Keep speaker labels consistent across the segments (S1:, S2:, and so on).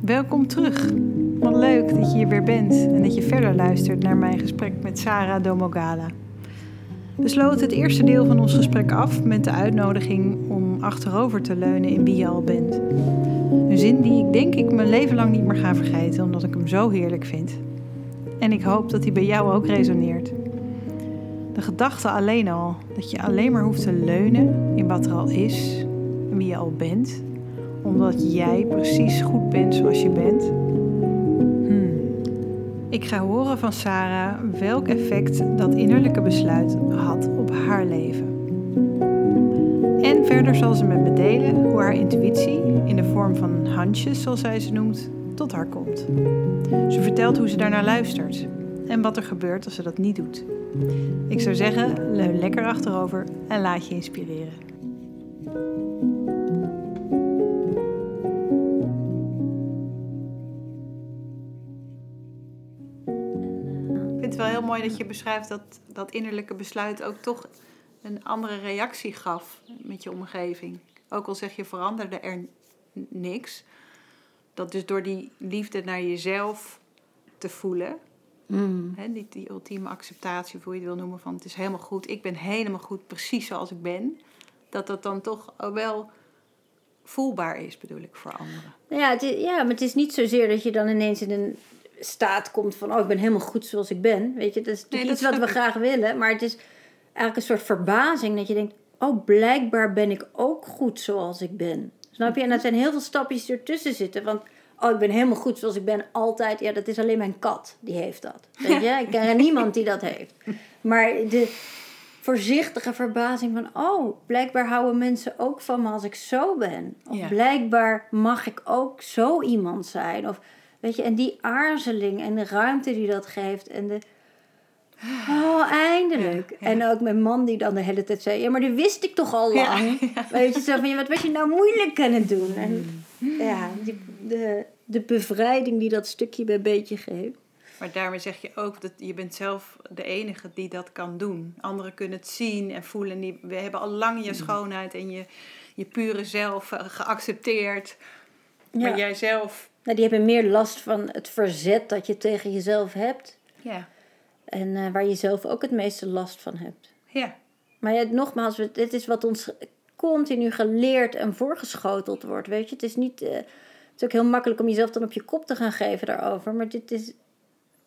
S1: Welkom terug. Wat leuk dat je hier weer bent en dat je verder luistert naar mijn gesprek met Sarah Domogala. We sloten het eerste deel van ons gesprek af met de uitnodiging om achterover te leunen in wie je al bent. Een zin die ik denk ik mijn leven lang niet meer ga vergeten, omdat ik hem zo heerlijk vind. En ik hoop dat hij bij jou ook resoneert. De gedachte alleen al, dat je alleen maar hoeft te leunen in wat er al is en wie je al bent, omdat jij precies goed bent zoals je bent. Hmm. Ik ga horen van Sarah welk effect dat innerlijke besluit had op haar leven. En verder zal ze met me delen hoe haar intuïtie, in de vorm van handjes zoals zij ze noemt, tot haar komt. Ze vertelt hoe ze daarnaar luistert en wat er gebeurt als ze dat niet doet. Ik zou zeggen, leun lekker achterover en laat je inspireren. Ik vind het wel heel mooi dat je beschrijft dat dat innerlijke besluit ook toch een andere reactie gaf met je omgeving. Ook al zeg je veranderde er niks. Dat dus door die liefde naar jezelf te voelen,
S2: Mm.
S1: hè, die, die ultieme acceptatie, of hoe je het wil noemen, van het is helemaal goed, ik ben helemaal goed, precies zoals ik ben. Dat dat dan toch wel voelbaar is, bedoel ik, voor anderen.
S2: Ja, het is, ja, maar het is niet zozeer dat je dan ineens in een staat komt van... oh, ik ben helemaal goed zoals ik ben. Weet je, dat is natuurlijk
S1: dat
S2: iets wat we graag willen. Maar het is eigenlijk een soort verbazing dat je denkt... oh, blijkbaar ben ik ook goed zoals ik ben. Snap je? En er zijn heel veel stapjes die ertussen zitten. Want, oh, ik ben helemaal goed zoals ik ben altijd. Ja, dat is alleen mijn kat, die heeft dat. Weet je? Ik ken niemand die dat heeft. Maar de voorzichtige verbazing van... oh, blijkbaar houden mensen ook van me als ik zo ben. Of
S1: Ja.
S2: blijkbaar mag ik ook zo iemand zijn. Of, weet je, en die aarzeling en de ruimte die dat geeft... en de... Oh, eindelijk.
S1: Ja, ja.
S2: En ook mijn man die dan de hele tijd zei... Ja, maar dat wist ik toch al
S1: Ja,
S2: lang. Weet je, zo van, wat was je nou moeilijk het doen? En ja, die, de, de bevrijding die dat stukje bij beetje geeft.
S1: Maar daarmee zeg je ook dat je bent zelf de enige die dat kan doen. Anderen kunnen het zien en voelen. Die, we hebben al lang je schoonheid en je, je pure zelf eh, geaccepteerd. Maar
S2: Ja.
S1: jij zelf,
S2: Nou, die hebben meer last van het verzet dat je tegen jezelf hebt.
S1: ja,
S2: En eh, waar je zelf ook het meeste last van hebt.
S1: ja,
S2: Maar ja, nogmaals, dit is wat ons continu geleerd en voorgeschoteld wordt. Weet je, het is niet. eh, is ook heel makkelijk om jezelf dan op je kop te gaan geven daarover. Maar dit is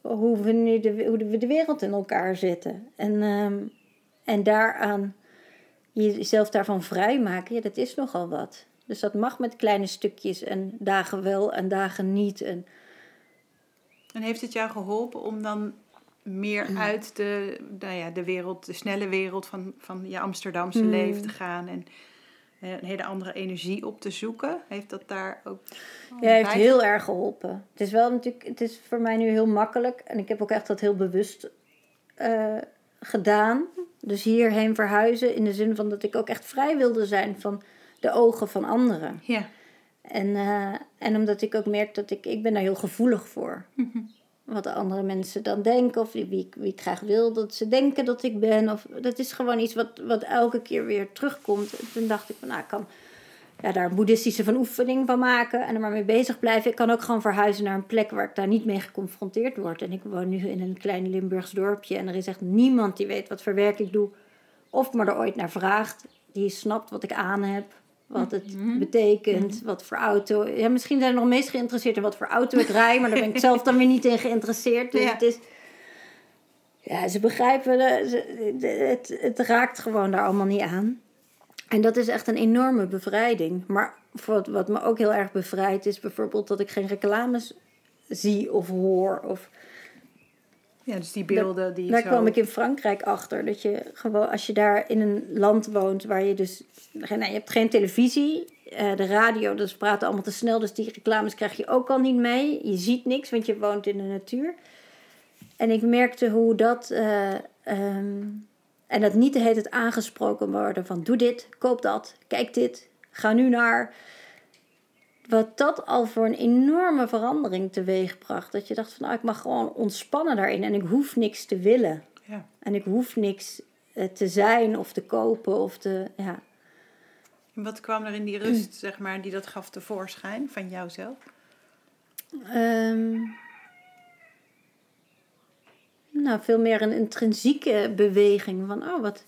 S2: hoe we nu de, hoe we de wereld in elkaar zetten. En, ehm, en daaraan jezelf daarvan vrijmaken, ja, dat is nogal wat. Dus dat mag met kleine stukjes en dagen wel en dagen niet. En,
S1: En heeft het jou geholpen om dan meer uit de, nou ja, de wereld, de snelle wereld van, van je Amsterdamse
S2: Mm.
S1: leven te gaan en een hele andere energie op te zoeken? Heeft dat daar ook.
S2: Ja, heeft heel erg geholpen. Het is wel natuurlijk, het is voor mij nu heel makkelijk. En ik heb ook echt dat heel bewust eh, gedaan. Dus hierheen verhuizen in de zin van dat ik ook echt vrij wilde zijn van de ogen van anderen.
S1: Ja,
S2: En, eh, en omdat ik ook merk dat ik, ik ben daar heel gevoelig voor.
S1: Mhm.
S2: Wat de andere mensen dan denken, of wie, wie ik graag wil dat ze denken dat ik ben. Of, dat is gewoon iets wat, wat elke keer weer terugkomt. En toen dacht ik nou, ik kan ja, daar een boeddhistische van oefening van maken en er maar mee bezig blijven. Ik kan ook gewoon verhuizen naar een plek waar ik daar niet mee geconfronteerd word. En ik woon nu in een klein Limburgs dorpje en er is echt niemand die weet wat voor werk ik doe. Of me er ooit naar vraagt, die snapt wat ik aan heb. Wat het betekent, wat voor auto. Ja, misschien zijn ze nog meest geïnteresseerd in wat voor auto ik rij, maar daar ben ik zelf dan weer niet in geïnteresseerd. Dus
S1: Ja.
S2: het is. Ja, ze begrijpen, ze- de- het, het raakt gewoon daar allemaal niet aan. En dat is echt een enorme bevrijding. Maar wat, wat me ook heel erg bevrijdt, is bijvoorbeeld dat ik geen reclames zie of hoor. Of,
S1: ja dus die beelden die
S2: daar
S1: zo...
S2: kwam ik in Frankrijk achter. Dat je gewoon, als je daar in een land woont waar je dus. Nou, je hebt geen televisie. eh, de radio, dus praten allemaal te snel. Dus die reclames krijg je ook al niet mee. Je ziet niks, want je woont in de natuur. En ik merkte hoe dat. eh, ehm, en dat niet hele tijd aangesproken worden van doe dit, koop dat, kijk dit, ga nu naar. Wat dat al voor een enorme verandering teweegbracht. Dat je dacht van nou, ik mag gewoon ontspannen daarin en ik hoef niks te willen.
S1: Ja.
S2: En ik hoef niks eh, te zijn of te kopen of te, ja.
S1: En wat kwam er in die rust, zeg maar, die dat gaf tevoorschijn van jouzelf?
S2: Ehm, nou, veel meer een intrinsieke beweging van, oh, wat,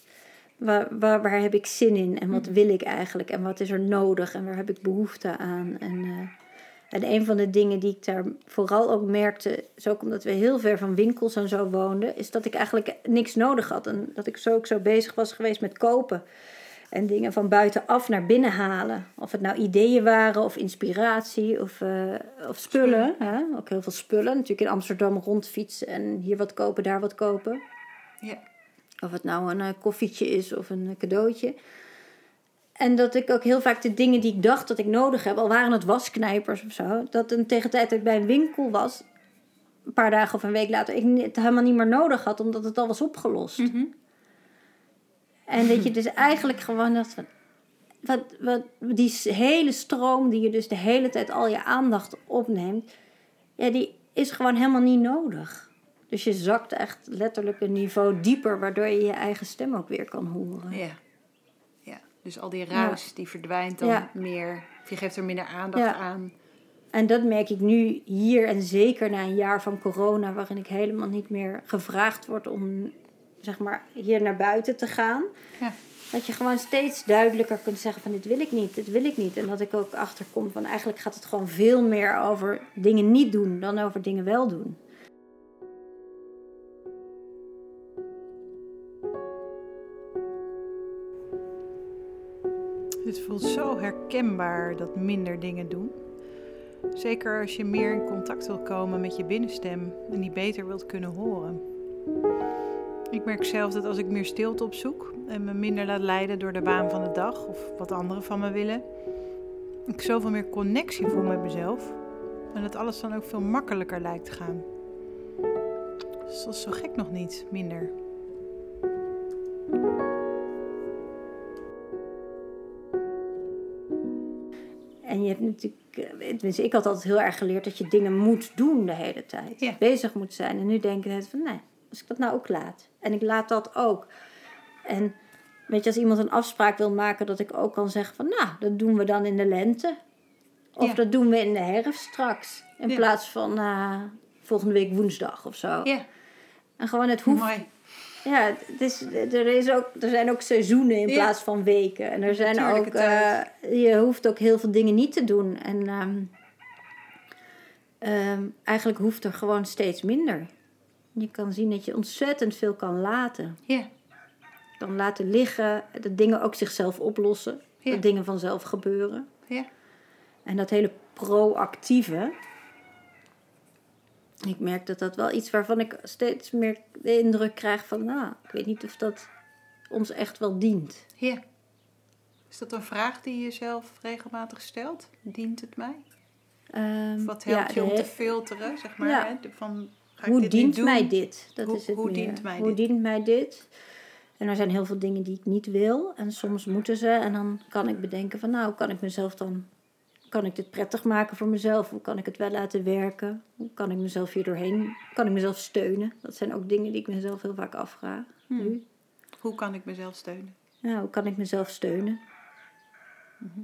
S2: waar, waar, waar heb ik zin in en wat wil ik eigenlijk en wat is er nodig en waar heb ik behoefte aan. En, eh, en een van de dingen die ik daar vooral ook merkte, is ook omdat we heel ver van winkels en zo woonden, is dat ik eigenlijk niks nodig had en dat ik zo ook zo bezig was geweest met kopen. En dingen van buitenaf naar binnen halen. Of het nou ideeën waren of inspiratie of, eh, of spullen. Hè? Ook heel veel spullen. Natuurlijk in Amsterdam rondfietsen en hier wat kopen, daar wat kopen.
S1: Ja.
S2: Of het nou een uh, koffietje is of een cadeautje. En dat ik ook heel vaak de dingen die ik dacht dat ik nodig heb, al waren het wasknijpers of zo, dat een tegen tijd dat ik bij een winkel was, een paar dagen of een week later, ik het helemaal niet meer nodig had, omdat het al was opgelost.
S1: Mm
S2: En dat je dus eigenlijk gewoon dacht van. Wat, wat, die hele stroom die je dus de hele tijd al je aandacht opneemt, ja, die is gewoon helemaal niet nodig. Dus je zakt echt letterlijk een niveau dieper, waardoor je je eigen stem ook weer kan horen.
S1: Ja. ja. Dus al die ruis, die verdwijnt dan
S2: Ja.
S1: meer. Of je geeft er minder aandacht
S2: Ja.
S1: aan.
S2: En dat merk ik nu hier en zeker na een jaar van corona, waarin ik helemaal niet meer gevraagd word om zeg maar hier naar buiten te gaan.
S1: Ja.
S2: Dat je gewoon steeds duidelijker kunt zeggen van dit wil ik niet, dit wil ik niet. En dat ik ook achterkom van eigenlijk gaat het gewoon veel meer over dingen niet doen dan over dingen wel doen.
S1: Het voelt zo herkenbaar dat minder dingen doen. Zeker als je meer in contact wil komen met je binnenstem en die beter wilt kunnen horen. Ik merk zelf dat als ik meer stilte opzoek en me minder laat leiden door de waan van de dag of wat anderen van me willen, ik zoveel meer connectie voel met mezelf en dat alles dan ook veel makkelijker lijkt te gaan. Dat zo gek nog niet, minder.
S2: Natuurlijk, eh, ik had altijd heel erg geleerd dat je dingen moet doen de hele tijd.
S1: Ja.
S2: Bezig moet zijn. En nu denk ik net van, nee, als ik dat nou ook laat. En ik laat dat ook. En weet je, als iemand een afspraak wil maken, dat ik ook kan zeggen van, nou, dat doen we dan in de lente. Of
S1: Ja.
S2: dat doen we in de herfst straks. In
S1: Ja.
S2: plaats van eh, volgende week woensdag of zo.
S1: Ja,
S2: En gewoon het hoeft
S1: mooi.
S2: Ja, het is, er, is ook, er zijn ook seizoenen in
S1: Ja.
S2: plaats van weken. En er zijn ook, eh, je hoeft ook heel veel dingen niet te doen. En ehm, ehm, eigenlijk hoeft er gewoon steeds minder. Je kan zien dat je ontzettend veel kan laten.
S1: Ja,
S2: Kan laten liggen, dat dingen ook zichzelf oplossen.
S1: Ja.
S2: Dat dingen vanzelf gebeuren.
S1: ja.
S2: En dat hele proactieve. Ik merk dat dat wel iets waarvan ik steeds meer de indruk krijg van, nou, ik weet niet of dat ons echt wel dient.
S1: Ja. Is dat een vraag die je jezelf regelmatig stelt? Dient het mij?
S2: Ehm,
S1: Of wat helpt
S2: ja,
S1: je om te filteren, zeg maar?
S2: Ja.
S1: Hè? Van, ga ik
S2: hoe
S1: dit niet
S2: dient
S1: doen?
S2: mij dit? Dat
S1: Hoe-
S2: is het
S1: hoe
S2: meer.
S1: dient mij
S2: hoe
S1: dit?
S2: dient mij dit? En er zijn heel veel dingen die ik niet wil. En soms moeten ze. En dan kan ik bedenken van, nou, kan ik mezelf dan... Kan ik dit prettig maken voor mezelf? Hoe kan ik het wel laten werken? Hoe kan ik mezelf hier doorheen? Kan ik mezelf steunen? Dat zijn ook dingen die ik mezelf heel vaak afvraag.
S1: Hmm.
S2: Nu.
S1: Hoe kan ik mezelf steunen?
S2: Ja, hoe kan ik mezelf steunen?
S1: Mhm.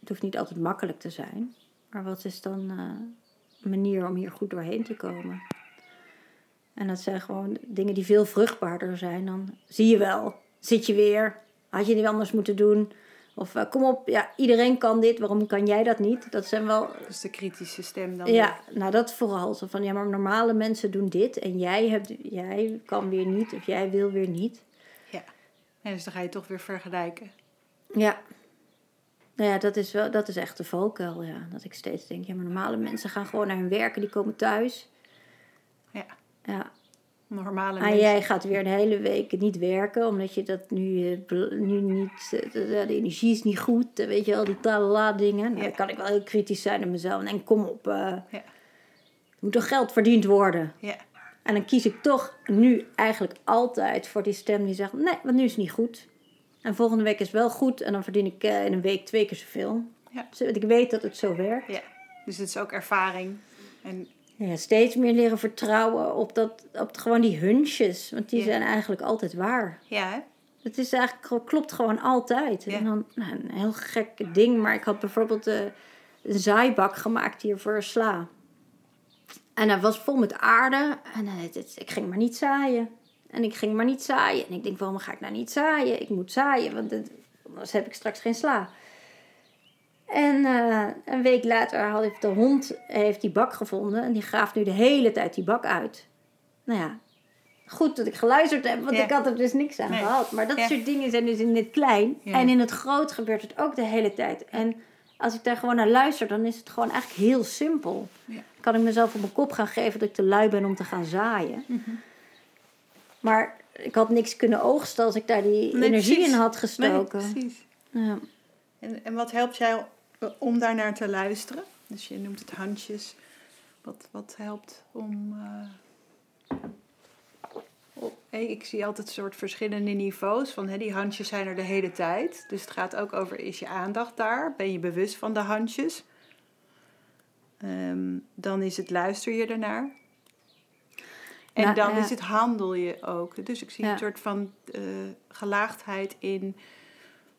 S2: Het hoeft niet altijd makkelijk te zijn. Maar wat is dan eh, een manier om hier goed doorheen te komen? En dat zijn gewoon dingen die veel vruchtbaarder zijn. Dan zie je wel, zit je weer. Had je niet anders moeten doen? Of eh, kom op, ja, iedereen kan dit, waarom kan jij dat niet? Dat zijn wel
S1: Dat is de kritische stem dan.
S2: ja, nou dat vooral. Zo van, ja, maar normale mensen doen dit en jij, hebt, jij kan weer niet of jij wil weer niet.
S1: ja. En dus dan ga je toch weer vergelijken.
S2: Ja. Nou ja, dat is, wel, dat is echt de valkuil, ja. Dat ik steeds denk, ja, maar normale mensen gaan gewoon naar hun werken, die komen thuis.
S1: Ja.
S2: Ja.
S1: Normale
S2: En
S1: mensen.
S2: jij gaat weer de hele week niet werken, omdat je dat nu, eh, nu niet, eh, de, energie is niet goed, eh, weet je wel, die talala dingen. Nou,
S1: Ja.
S2: dan kan ik wel heel kritisch zijn op mezelf en kom op, eh,
S1: Ja.
S2: er moet toch geld verdiend worden.
S1: Ja.
S2: En dan kies ik toch nu eigenlijk altijd voor die stem die zegt: nee, want nu is het niet goed. En volgende week is wel goed en dan verdien ik in een week twee keer zoveel.
S1: Ja.
S2: Dus ik weet dat het zo werkt.
S1: ja. Dus het is ook ervaring. En
S2: ja, steeds meer leren vertrouwen op, dat, op gewoon die hunches. Want die
S1: Ja.
S2: zijn eigenlijk altijd waar.
S1: Ja, hè?
S2: Het is eigenlijk, klopt gewoon altijd.
S1: Ja.
S2: En dan, nou, een heel gek ding, maar ik had bijvoorbeeld eh, een zaaibak gemaakt hier voor sla. En dat was vol met aarde. En het, het- ik ging maar niet zaaien. En ik ging maar niet zaaien. En ik denk, waarom ga ik nou niet zaaien? Ik moet zaaien, want het- anders heb ik straks geen sla. En eh, een week later heeft de hond heeft die bak gevonden. En die graaft nu de hele tijd die bak uit. Nou ja, goed dat ik geluisterd heb, want
S1: Ja.
S2: ik had er dus niks aan
S1: Nee.
S2: gehad. Maar dat
S1: Ja.
S2: soort dingen zijn dus in het klein.
S1: Ja.
S2: En in het groot gebeurt het ook de hele tijd. En als ik daar gewoon naar luister, dan is het gewoon eigenlijk heel simpel. Kan ik mezelf op mijn kop gaan geven dat ik te lui ben om te gaan zaaien.
S1: Mhm.
S2: Maar ik had niks kunnen oogsten als ik daar die
S1: Nee,
S2: energie
S1: precies.
S2: in had
S1: Nee,
S2: gestoken.
S1: precies.
S2: ja.
S1: En, en wat helpt jou om daarnaar te luisteren? Dus je noemt het handjes. Wat, wat helpt om. eh, hey, ik zie altijd soort verschillende niveaus. Van, hè, die handjes zijn er de hele tijd. Dus het gaat ook over: is je aandacht daar? Ben je bewust van de handjes? Ehm, dan is het luister je ernaar. En
S2: Nou,
S1: dan
S2: ja.
S1: is het handel je ook. Dus ik zie
S2: Ja.
S1: een soort van eh, gelaagdheid in.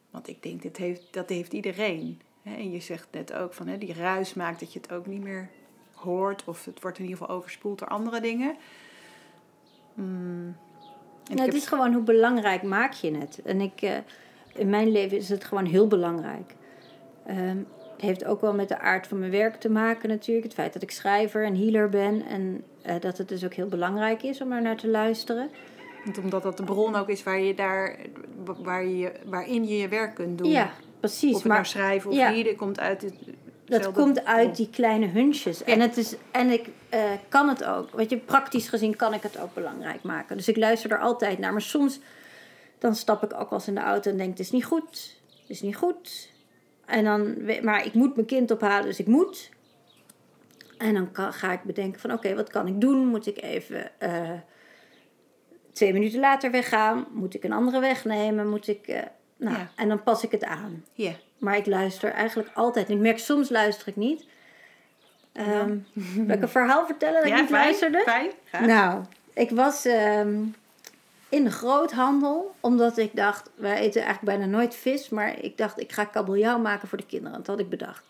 S1: Want ik denk, dat heeft, dat heeft iedereen. En je zegt net ook van die ruis maakt dat je het ook niet meer hoort. Of het wordt in ieder geval overspoeld door andere dingen. Mm. En ik
S2: Nou, het
S1: heb-
S2: is gewoon hoe belangrijk maak je het. En ik, eh, in mijn leven is het gewoon heel belangrijk. Ehm, het heeft ook wel met de aard van mijn werk te maken natuurlijk. Het feit dat ik schrijver en healer ben. En eh, dat het dus ook heel belangrijk is om er naar te luisteren.
S1: Want omdat dat de bron ook is waar je daar, waar je, waarin je je werk kunt doen.
S2: Ja, precies.
S1: of het
S2: maar
S1: nou schrijven of
S2: ja.
S1: lieden komt uit het,
S2: dat komt uit die kleine hunches. En, het is, en ik eh, kan het ook. Weet je, praktisch gezien kan ik het ook belangrijk maken. Dus ik luister er altijd naar. Maar soms dan stap ik ook wel eens in de auto en denk: het is niet goed. Het is niet goed. En dan, maar ik moet mijn kind ophalen, dus ik moet. En dan kan, ga ik bedenken van oké, wat kan ik doen? Moet ik even eh, twee minuten later weggaan? Moet ik een andere weg nemen? Moet ik, eh, nou,
S1: Ja.
S2: En dan pas ik het aan.
S1: Ja.
S2: Maar ik luister eigenlijk altijd. Ik merk soms luister ik niet. Ehm wil ik een verhaal vertellen dat ik
S1: ja,
S2: niet
S1: fijn,
S2: luisterde?
S1: fijn. graag.
S2: Nou, ik was ehm, in de groothandel. Omdat ik dacht, wij eten eigenlijk bijna nooit vis. Maar ik dacht, ik ga kabeljauw maken voor de kinderen. Dat had ik bedacht.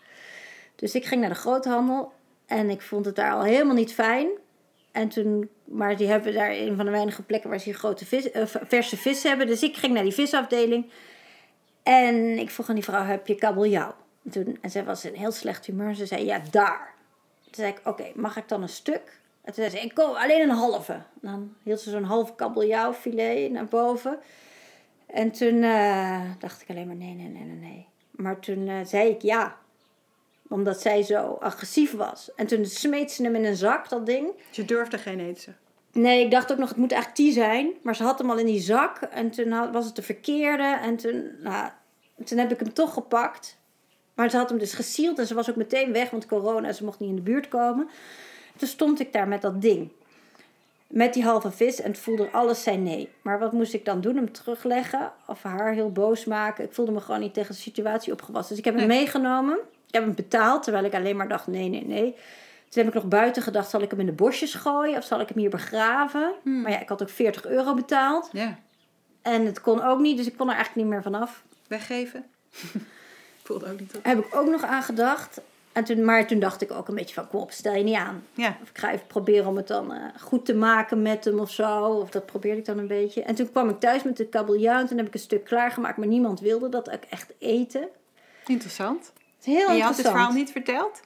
S2: Dus ik ging naar de groothandel. En ik vond het daar al helemaal niet fijn. En toen, maar die hebben daar een van de weinige plekken waar ze hier grote vis, eh, verse vis hebben. Dus ik ging naar die visafdeling. En ik vroeg aan die vrouw, heb je kabeljauw? En, toen, en zij was in heel slecht humeur. Ze zei, ja, daar. Toen zei ik, oké, mag ik dan een stuk? En toen zei ze, ik kom alleen een halve. Dan hield ze zo'n half kabeljauwfilet naar boven. En toen eh, dacht ik alleen maar, nee, nee, nee, nee. Maar toen eh, zei ik ja. Omdat zij zo agressief was. En toen smeet ze hem in een zak, dat ding.
S1: Je durfde geen eten.
S2: Nee, ik dacht ook nog, het moet eigenlijk die zijn. Maar ze had hem al in die zak. En toen had- was het de verkeerde. En toen, nou, toen heb ik hem toch gepakt. Maar ze had hem dus gesield. En ze was ook meteen weg, want corona, ze mocht niet in de buurt komen. Toen stond ik daar met dat ding. Met die halve vis. En het voelde alles zei nee. Maar wat moest ik dan doen? Hem terugleggen? Of haar heel boos maken? Ik voelde me gewoon niet tegen de situatie opgewassen. Dus ik heb hem
S1: Nee.
S2: meegenomen. Ik heb hem betaald. Terwijl ik alleen maar dacht, nee, nee, nee. Toen heb ik nog buiten gedacht, zal ik hem in de bosjes gooien of zal ik hem hier begraven? Maar ja, ik had ook 40 euro betaald.
S1: Ja.
S2: En het kon ook niet, dus ik kon er eigenlijk niet meer vanaf.
S1: Weggeven. Voelde ook niet op.
S2: Heb ik ook nog aan gedacht. En toen, maar toen dacht ik ook een beetje van, kom op, stel je niet aan.
S1: Ja.
S2: Of ik ga even proberen om het dan eh, goed te maken met hem of zo. Of dat probeerde ik dan een beetje. En toen kwam ik thuis met de kabeljauw. En toen heb ik een stuk klaargemaakt. Maar niemand wilde dat ook echt eten.
S1: Interessant.
S2: Heel
S1: En je had
S2: interessant.
S1: het verhaal niet verteld?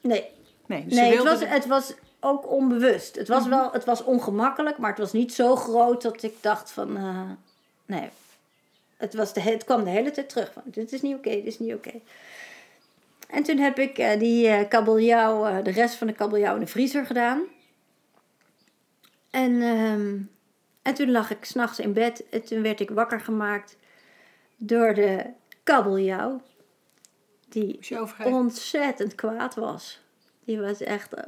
S2: Nee,
S1: Nee, dus
S2: het was, het was ook onbewust. Het was, wel, het was ongemakkelijk, maar het was niet zo groot dat ik dacht van... eh, nee, het, was de, he- het kwam de hele tijd terug van... Dit is niet oké, dit is niet oké. En toen heb ik eh, die eh, kabeljauw, de rest van de kabeljauw in de vriezer gedaan. En, ehm, en toen lag ik s'nachts in bed en toen werd ik wakker gemaakt door de kabeljauw. Die ontzettend kwaad was. Die was echt eh,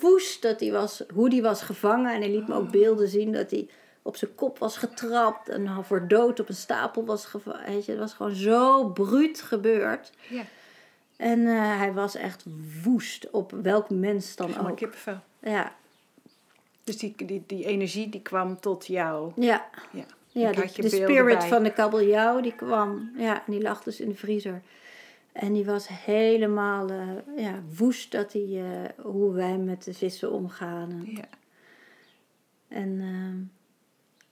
S2: woest dat hij was, hoe die was gevangen. En hij liet me ook beelden zien dat hij op zijn kop was getrapt. En voor dood op een stapel was gevangen. Het was gewoon zo bruut gebeurd.
S1: Ja.
S2: En eh, hij was echt woest op welk mens dan ook.
S1: kippenvel.
S2: Ja,
S1: Dus die, die, die energie die kwam tot jou.
S2: ja.
S1: Ja.
S2: Ja, de, de spirit
S1: bij.
S2: van de kabeljauw die kwam. Ja, en die lag dus in de vriezer. En die was helemaal eh, ja, woest dat hij, eh, hoe wij met de vissen omgaan. En,
S1: Ja.
S2: en ehm,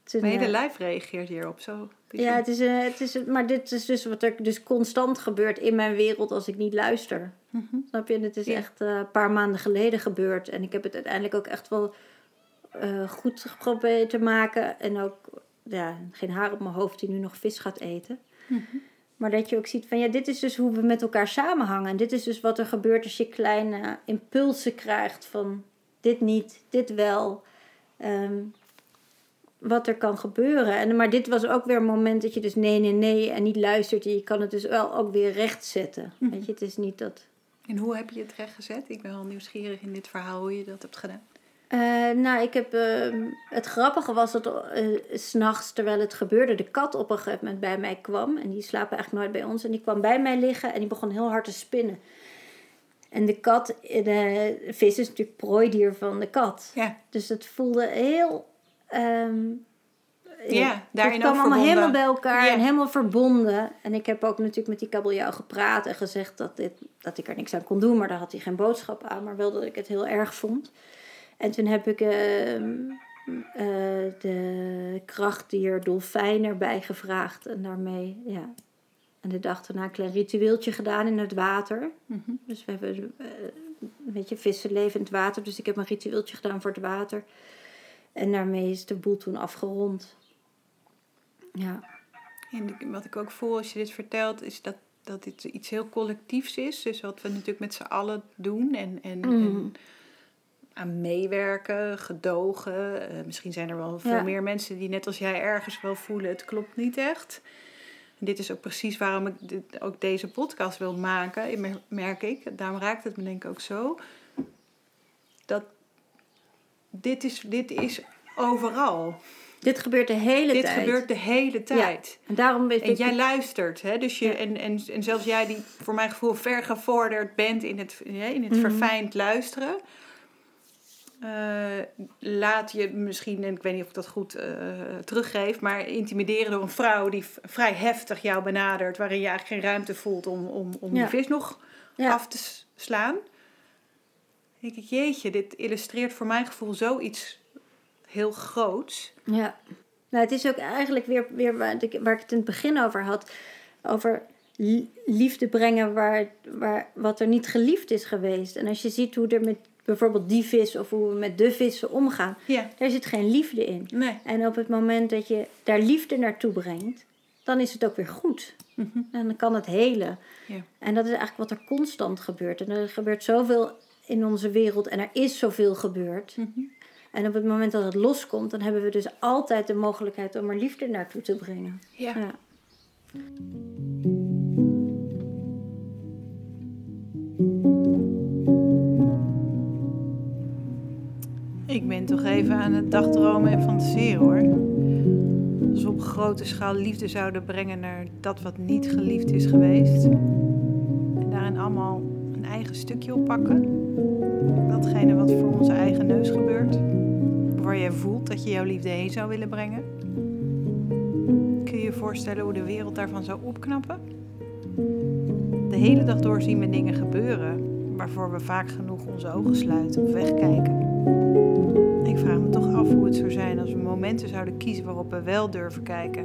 S2: toen,
S1: Mijn hele
S2: eh,
S1: lijf reageert hierop. Zo
S2: ja, het is, het is, maar dit is dus wat er dus constant gebeurt in mijn wereld als ik niet luister.
S1: Mhm.
S2: Snap je? En het is
S1: Ja.
S2: echt een paar maanden geleden gebeurd. En ik heb het uiteindelijk ook echt wel goed geprobeerd te maken. En ook ja, geen haar op mijn hoofd die nu nog vis gaat eten.
S1: Mhm.
S2: Maar dat je ook ziet van ja, dit is dus hoe we met elkaar samenhangen. En dit is dus wat er gebeurt als je kleine impulsen krijgt van dit niet, dit wel. Ehm, wat er kan gebeuren. En, maar dit was ook weer een moment dat je dus nee, nee, nee en niet luistert. En je kan het dus wel ook weer rechtzetten.
S1: Mhm.
S2: Weet je, het is niet dat...
S1: En hoe heb je het rechtgezet? Ik ben wel nieuwsgierig in dit verhaal hoe je dat hebt gedaan.
S2: Eh, nou, ik heb, ehm, het grappige was dat eh, s s'nachts, terwijl het gebeurde, de kat op een gegeven moment bij mij kwam. En die slapen eigenlijk nooit bij ons. En die kwam bij mij liggen en die begon heel hard te spinnen. En de kat, eh, de vis is natuurlijk prooidier van de kat.
S1: Ja,
S2: Dus het voelde heel. ehm,
S1: Ja,
S2: het
S1: daarin
S2: kwam allemaal
S1: verbonden.
S2: helemaal bij elkaar
S1: Ja.
S2: en helemaal verbonden. En ik heb ook natuurlijk met die kabeljauw gepraat en gezegd dat, dit, dat ik er niks aan kon doen, maar daar had hij geen boodschap aan, maar wel dat ik het heel erg vond. En toen heb ik ehm, eh, de krachtdier dolfijn erbij gevraagd en daarmee, ja. En de dag daarna een klein ritueeltje gedaan in het water.
S1: Mhm.
S2: Dus we hebben, eh, weet je, vissen leven in het water. Dus ik heb een ritueeltje gedaan voor het water. En daarmee is de boel toen afgerond. Ja,
S1: En wat ik ook voel als je dit vertelt, is dat, dat dit iets heel collectiefs is. Dus wat we natuurlijk met z'n allen doen en, en,
S2: Mm.
S1: en aan meewerken, gedogen. Eh, misschien zijn er wel veel
S2: Ja.
S1: meer mensen die net als jij ergens wel voelen, het klopt niet echt. En dit is ook precies waarom ik dit, ook deze podcast wil maken, merk ik. Daarom raakt het me denk ik ook zo. Dat dit is, dit is overal.
S2: dit gebeurt de hele
S1: Dit
S2: tijd.
S1: gebeurt de hele tijd.
S2: En daarom
S1: En
S2: ik...
S1: jij luistert, hè? Dus je,
S2: Ja.
S1: en, en, en zelfs jij die voor mijn gevoel ver gevorderd bent in het, in het
S2: Mhm.
S1: verfijnd luisteren. Eh, laat je misschien, en ik weet niet of ik dat goed eh, teruggeef, maar intimideren door een vrouw die vrij heftig jou benadert, waarin je eigenlijk geen ruimte voelt om, om, om
S2: Ja.
S1: die vis nog
S2: Ja.
S1: af te slaan. Dan denk ik, jeetje, dit illustreert voor mijn gevoel zoiets heel groots.
S2: Ja. Nou, het is ook eigenlijk weer, weer waar, ik, waar ik het in het begin over had. Over li- liefde brengen waar, waar, wat er niet geliefd is geweest. En als je ziet hoe er met bijvoorbeeld die vis of hoe we met de vissen omgaan.
S1: Ja,
S2: Daar zit geen liefde in.
S1: nee.
S2: En op het moment dat je daar liefde naartoe brengt, dan is het ook weer goed.
S1: Mhm.
S2: En dan kan het helen.
S1: Ja.
S2: En dat is eigenlijk wat er constant gebeurt. En er gebeurt zoveel in onze wereld en er is zoveel gebeurd.
S1: Mhm.
S2: En op het moment dat het loskomt, dan hebben we dus altijd de mogelijkheid om er liefde naartoe te brengen.
S1: Ja.
S2: Ja.
S1: Ik ben toch even aan het dagdromen en fantaseren hoor. Als we op grote schaal liefde zouden brengen naar dat wat niet geliefd is geweest. En daarin allemaal een eigen stukje oppakken. Datgene wat voor onze eigen neus gebeurt. Waar jij voelt dat je jouw liefde heen zou willen brengen. Kun je je voorstellen hoe de wereld daarvan zou opknappen? De hele dag door zien we dingen gebeuren waarvoor we vaak genoeg onze ogen sluiten of wegkijken. Ik vraag me toch af hoe het zou zijn als we momenten zouden kiezen waarop we wel durven kijken.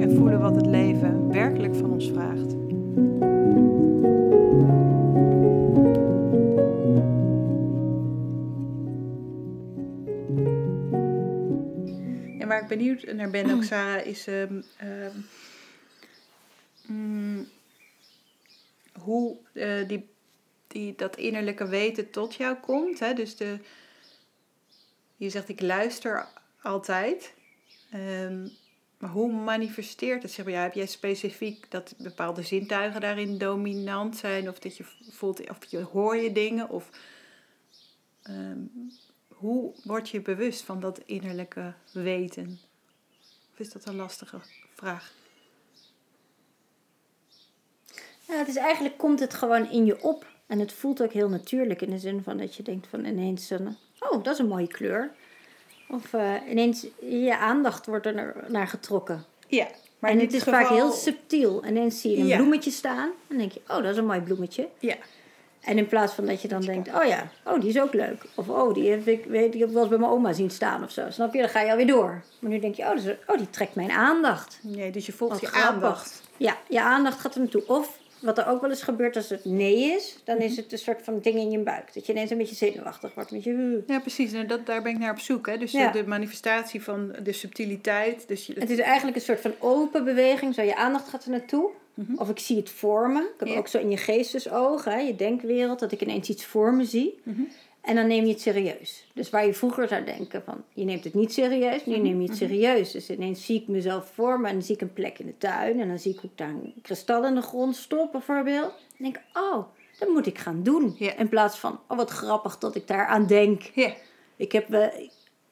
S1: En voelen wat het leven werkelijk van ons vraagt. En waar ik benieuwd naar ben ook, Sarah, is ehm, ehm, mm, hoe eh, die, die, dat innerlijke weten tot jou komt. Hè? Dus de, je zegt ik luister altijd. Ehm, maar hoe manifesteert het bij jou? Heb jij specifiek dat bepaalde zintuigen daarin dominant zijn? Of dat je voelt, of je hoor je dingen? Of ehm, hoe word je bewust van dat innerlijke weten? Of is dat een lastige vraag?
S2: Ja, het is eigenlijk komt het gewoon in je op. En het voelt ook heel natuurlijk in de zin van dat je denkt van ineens, een, oh, dat is een mooie kleur. Of eh, ineens je aandacht wordt er naar, getrokken.
S1: Ja. Maar
S2: en het is vaak heel subtiel. Ineens zie je een
S1: Ja.
S2: bloemetje staan. En denk je, oh, dat is een mooi bloemetje.
S1: Ja.
S2: En in plaats van dat je dan denkt, oh ja, oh, die is ook leuk. Of oh, die heb ik, weet, die heb ik wel eens bij mijn oma zien staan of zo. Snap je? Dan ga je alweer door. Maar nu denk je, oh, is, oh die trekt mijn aandacht.
S1: Nee, dus je volgt
S2: Wat
S1: je
S2: grappig.
S1: aandacht.
S2: Ja, je aandacht gaat er naartoe. Of wat er ook wel eens gebeurt als het nee is, dan
S1: Mhm.
S2: is het een soort van ding in je buik. Dat je ineens een beetje zenuwachtig wordt. Een beetje,
S1: Ja, precies. En dat, daar ben ik naar op zoek. Hè. Dus
S2: Ja.
S1: de, de manifestatie van de subtiliteit. Dus je,
S2: Het is eigenlijk een soort van open beweging. Zo je aandacht gaat er naartoe. Of ik zie het voor me. Ik heb
S1: Mhm. Ja.
S2: ook zo in je geestesogen, hè, je denkwereld, dat ik ineens iets voor me zie.
S1: Mhm.
S2: En dan neem je het serieus. Dus waar je vroeger zou denken van, je neemt het niet serieus,
S1: Mhm.
S2: nu neem je het serieus. Dus ineens zie ik mezelf voor me en dan zie ik een plek in de tuin. En dan zie ik hoe ik daar een kristal in de grond stop bijvoorbeeld. En denk ik, oh, dat moet ik gaan doen. In plaats van, oh wat grappig dat ik daar aan denk.
S1: ja.
S2: Ik heb,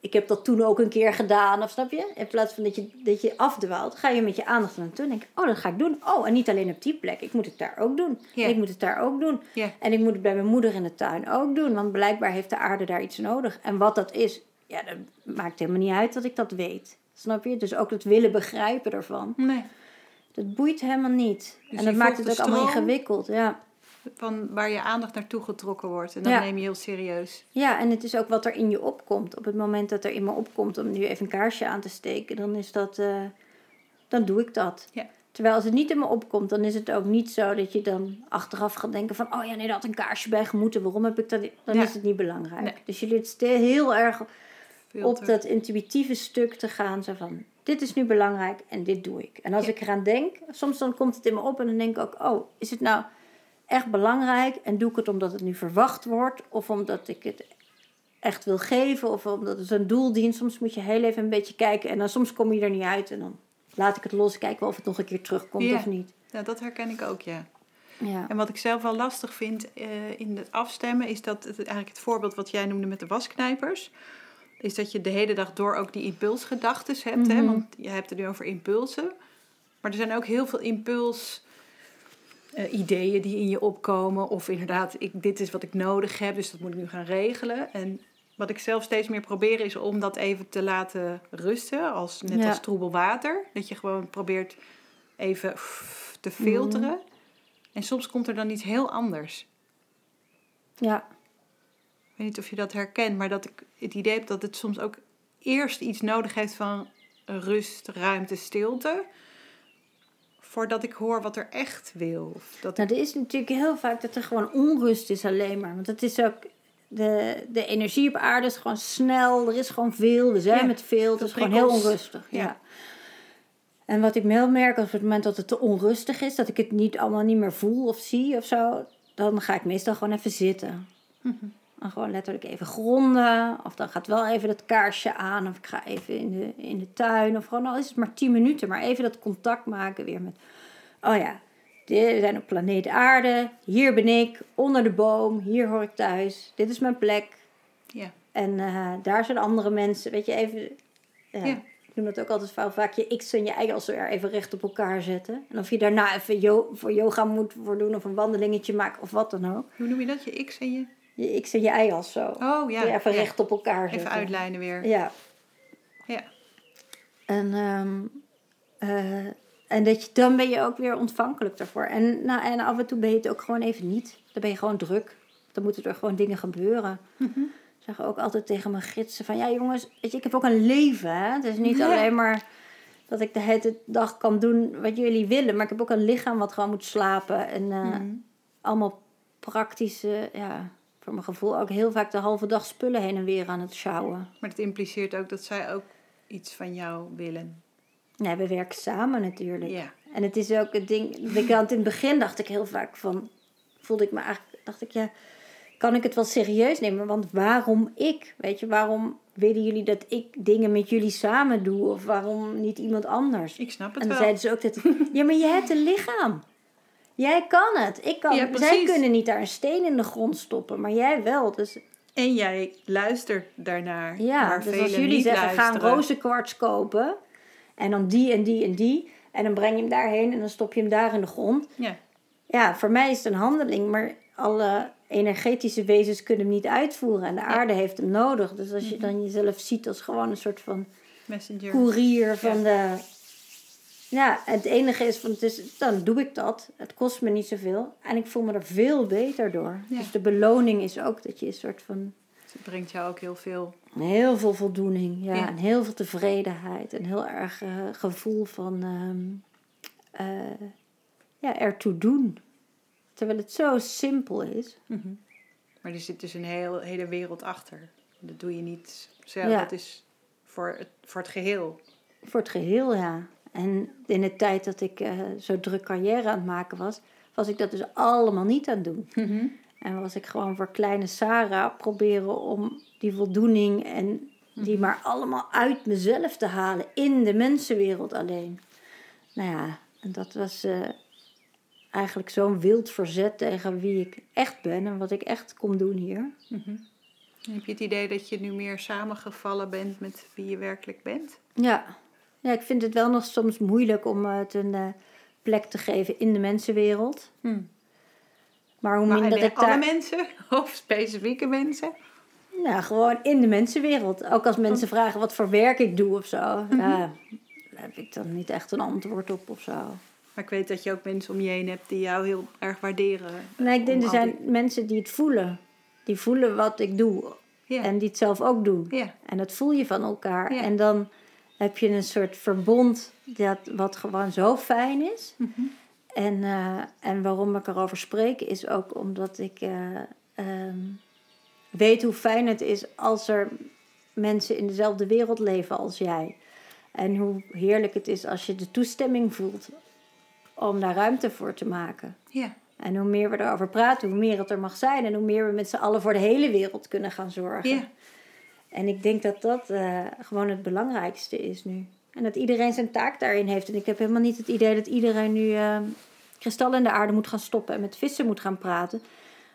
S2: ik heb dat toen ook een keer gedaan, of snap je? In plaats van dat je, dat je afdwaalt, ga je met je aandacht er naartoe en denk oh, dat ga ik doen. Oh, en niet alleen op die plek, ik moet het daar ook doen. En ik moet het daar ook doen. En ik moet het bij mijn moeder in de tuin ook doen, want blijkbaar heeft de aarde daar iets nodig. En wat dat is, ja, dat maakt helemaal niet uit dat ik dat weet. Snap je? Dus ook het willen begrijpen ervan,
S1: Nee.
S2: dat boeit helemaal niet.
S1: Dus
S2: en dat maakt het ook allemaal ingewikkeld, ja.
S1: Van waar je aandacht naartoe getrokken wordt. En
S2: Ja.
S1: neem je heel serieus.
S2: Ja, en het is ook wat er in je opkomt. Op het moment dat er in me opkomt om nu even een kaarsje aan te steken, dan is dat, eh, dan doe ik dat.
S1: Ja.
S2: Terwijl als het niet in me opkomt, dan is het ook niet zo dat je dan achteraf gaat denken van, oh ja, nee, daar had een kaarsje bij gemoeten. Waarom heb ik dat? Dan
S1: Ja.
S2: is het niet belangrijk.
S1: Nee.
S2: Dus je leert heel erg op dat intuïtieve stuk te gaan. Zo van, dit is nu belangrijk en dit doe ik. En als
S1: Ja.
S2: ik eraan denk, soms dan komt het in me op en dan denk ik ook, oh, is het nou echt belangrijk? En doe ik het omdat het nu verwacht wordt? Of omdat ik het echt wil geven? Of omdat het een doel dient? Soms moet je heel even een beetje kijken en dan soms kom je er niet uit. En dan laat ik het los, kijken wel of het nog een keer terugkomt
S1: Ja.
S2: of niet.
S1: Ja, dat herken ik ook, ja.
S2: Ja.
S1: En wat ik zelf wel lastig vind eh, in het afstemmen, is dat het, eigenlijk het voorbeeld wat jij noemde met de wasknijpers, is dat je de hele dag door ook die impulsgedachten hebt. hè?
S2: Mhm.
S1: Want je hebt het nu over impulsen. Maar er zijn ook heel veel impuls. Eh, ideeën die in je opkomen, of inderdaad, ik, dit is wat ik nodig heb, dus dat moet ik nu gaan regelen. En wat ik zelf steeds meer probeer is om dat even te laten rusten, als, net
S2: Ja.
S1: als troebel water. Dat je gewoon probeert even te filteren.
S2: Mhm.
S1: En soms komt er dan iets heel anders.
S2: ja.
S1: Ik weet niet of je dat herkent, maar dat ik het idee heb dat het soms ook eerst iets nodig heeft van rust, ruimte, stilte. Voordat ik hoor wat er echt wil. Of dat
S2: Nou, er is natuurlijk heel vaak dat er gewoon onrust is alleen maar. Want het is ook... De, de energie op aarde is gewoon snel. Er is gewoon veel. We zijn
S1: Ja,
S2: met veel. Het is gewoon heel onrustig. Ja.
S1: Ja.
S2: En wat ik wel merk, als op het moment dat het te onrustig is... dat ik het niet allemaal niet meer voel of zie of zo... dan ga ik meestal gewoon even zitten.
S1: Mhm.
S2: En gewoon letterlijk even gronden. Of dan gaat wel even dat kaarsje aan. Of ik ga even in de, in de tuin. Of gewoon al is het maar 10 minuten. Maar even dat contact maken weer met... Oh ja, we zijn op planeet aarde. Hier ben ik, onder de boom. Hier hoor ik thuis. Dit is mijn plek.
S1: ja.
S2: En eh, daar zijn andere mensen. Weet je, even... Ja,
S1: Ja.
S2: Ik noem dat ook altijd vaak, vaak je x en je y als weer even recht op elkaar zetten. En of je daarna even yo voor yoga moet voor doen of een wandelingetje maken of wat dan ook.
S1: Hoe noem je dat? Je X en je...
S2: Je x en je y als zo.
S1: Oh ja.
S2: Ja, even
S1: ja.
S2: recht op elkaar zetten.
S1: Even uitlijnen weer.
S2: Ja.
S1: Ja.
S2: En, ehm, eh, en dat je, dan ben je ook weer ontvankelijk daarvoor. En, nou, en af en toe ben je het ook gewoon even niet. Dan ben je gewoon druk. Dan moeten er gewoon dingen gebeuren.
S1: Mhm.
S2: Ik zeg ook altijd tegen mijn gidsen van... Ja jongens, weet je, ik heb ook een leven. Hè? Het is niet
S1: Ja.
S2: alleen maar dat ik de hele dag kan doen wat jullie willen. Maar ik heb ook een lichaam wat gewoon moet slapen. En eh,
S1: Mhm.
S2: allemaal praktische... Ja, voor mijn gevoel ook heel vaak de halve dag spullen heen en weer aan het sjouwen.
S1: Maar het impliceert ook dat zij ook iets van jou willen.
S2: Nee, we werken samen natuurlijk.
S1: Ja.
S2: En het is ook het ding. Ik had in het begin dacht ik heel vaak van. Voelde ik me eigenlijk. Dacht ik ja. Kan ik het wel serieus nemen? Want waarom ik? Weet je, waarom willen jullie dat ik dingen met jullie samen doe? Of waarom niet iemand anders?
S1: Ik snap het
S2: En dan
S1: wel.
S2: zeiden ze ook dat. Ja, maar jij hebt een lichaam. Jij kan het. Ik kan.
S1: Ja,
S2: Zij kunnen niet daar een steen in de grond stoppen, maar jij wel. Dus
S1: En jij luistert daarnaar.
S2: ja, dus als jullie zeggen, ga een
S1: luisteren.
S2: rozenkwarts kopen. En dan die en die en die. En dan breng je hem daarheen en dan stop je hem daar in de grond.
S1: Ja.
S2: ja, voor mij is het een handeling, maar alle energetische wezens kunnen hem niet uitvoeren. En de aarde heeft hem nodig. Dus als je dan jezelf ziet als gewoon een soort van
S1: Messenger.
S2: koerier van de. Ja, het enige is, van het is, dan doe ik dat. Het kost me niet zoveel. En ik voel me er veel beter door.
S1: Ja.
S2: Dus de beloning is ook dat je een soort van
S1: Het brengt jou ook heel veel.
S2: heel veel voldoening. Ja,
S1: Ja.
S2: en heel veel tevredenheid. En heel erg eh, gevoel van ehm eh, ja, ertoe doen. Terwijl het zo simpel is.
S1: Maar er zit dus een heel, hele wereld achter. Dat doe je niet zelf.
S2: Ja.
S1: Dat is voor het, voor het geheel.
S2: Voor het geheel, ja. En in de tijd dat ik eh, zo druk carrière aan het maken was, was ik dat dus allemaal niet aan het doen. En was ik gewoon voor kleine Sarah proberen om die voldoening en die maar allemaal uit mezelf te halen in de mensenwereld alleen. Nou ja, en dat was eh, eigenlijk zo'n wild verzet tegen wie ik echt ben en wat ik echt kom doen hier.
S1: Heb je het idee dat je nu meer samengevallen bent met wie je werkelijk bent?
S2: Ja. Ja, ik vind het wel nog soms moeilijk om het een eh, plek te geven in de mensenwereld. Maar hoe
S1: Maar
S2: minder
S1: alle
S2: ik daar...
S1: mensen of specifieke mensen?
S2: Nou, gewoon in de mensenwereld. Ook als mensen vragen wat voor werk ik doe of zo. Ja, daar heb ik dan niet echt een antwoord op of zo.
S1: Maar ik weet dat je ook mensen om je heen hebt die jou heel erg waarderen.
S2: Nee, ik denk er zijn mensen die het voelen. Die voelen wat ik doe.
S1: Ja.
S2: En die het zelf ook doen.
S1: Ja.
S2: En dat voel je van elkaar.
S1: Ja.
S2: En dan heb je een soort verbond dat, wat gewoon zo fijn is.
S1: Mhm.
S2: En, eh, en waarom ik erover spreek is ook omdat ik eh, ehm, weet hoe fijn het is als er mensen in dezelfde wereld leven als jij. En hoe heerlijk het is als je de toestemming voelt om daar ruimte voor te maken.
S1: Ja.
S2: En hoe meer we erover praten, hoe meer het er mag zijn. En hoe meer we met z'n allen voor de hele wereld kunnen gaan zorgen.
S1: Ja.
S2: En ik denk dat dat eh, gewoon het belangrijkste is nu. En dat iedereen zijn taak daarin heeft. En ik heb helemaal niet het idee dat iedereen nu eh, kristallen in de aarde moet gaan stoppen en met vissen moet gaan praten.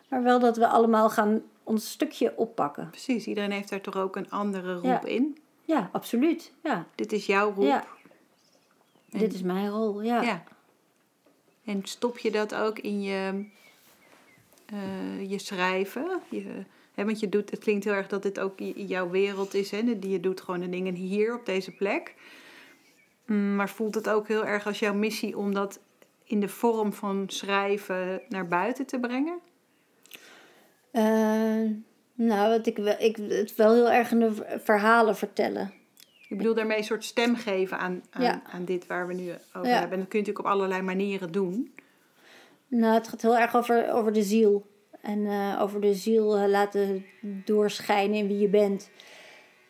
S2: Maar wel dat we allemaal gaan ons stukje oppakken.
S1: Precies, iedereen heeft daar toch ook een andere roep
S2: Ja.
S1: in.
S2: Ja, absoluut. Ja,
S1: Dit is jouw roep.
S2: Ja.
S1: En-
S2: dit is mijn rol. Ja.
S1: Ja. En stop je dat ook in je, eh, je schrijven? Je, hè, want je doet, het klinkt heel erg dat dit ook jouw wereld is. Hè? Die- Je doet gewoon de dingen hier op deze plek. Mm, Maar voelt het ook heel erg als jouw missie om dat in de vorm van schrijven naar buiten te brengen?
S2: Eh, nou, wat ik, wel, ik het wel heel erg in de verhalen vertellen.
S1: Ik bedoel daarmee een soort stem geven aan, aan,
S2: Ja.
S1: aan dit waar we nu over
S2: Ja.
S1: hebben. En dat kun je natuurlijk op allerlei manieren doen.
S2: Nou, het gaat heel erg over, over de ziel. En eh, over de ziel eh, laten doorschijnen in wie je bent.